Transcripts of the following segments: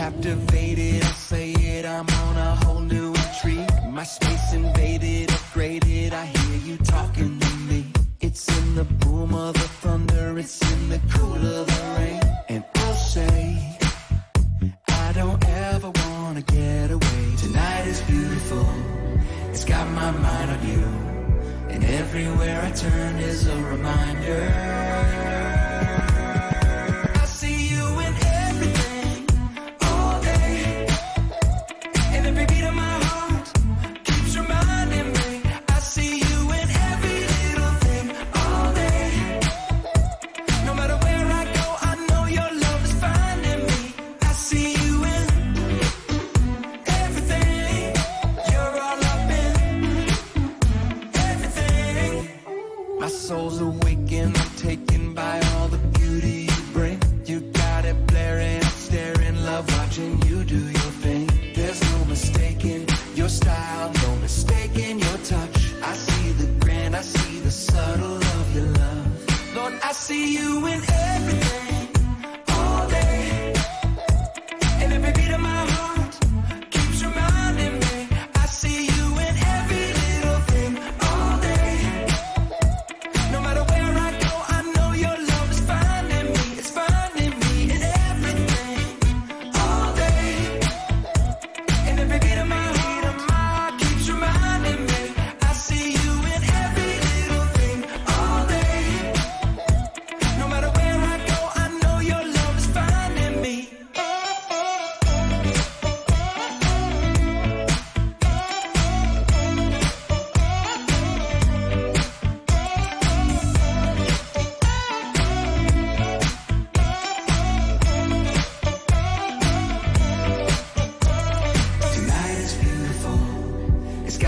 captivated. I say it, I'm on a whole new intrigue. My space invaded, upgraded. I hear you talking to me. It's in the boom of the thunder, it's in the cool of the rain. And I'll say, I don't ever wanna get away. Tonight is beautiful, it's got my mind on you. And everywhere I turn is a reminder. Mistaking your style, no mistaking your touch. I see the grand, I see the subtle of your love. Lord, I see you in everything,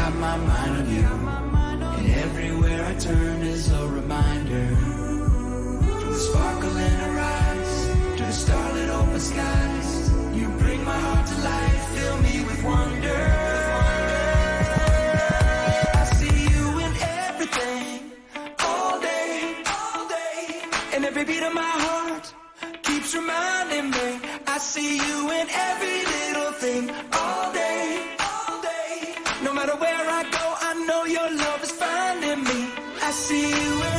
got my mind on you. And everywhere I turn is a reminder. To the sparkle in her eyes, to the starlit open skies. You bring my heart to life, fill me with wonder. I see you in everything, all day, all day. And every beat of my heart keeps reminding me. I see you in every little thing, see you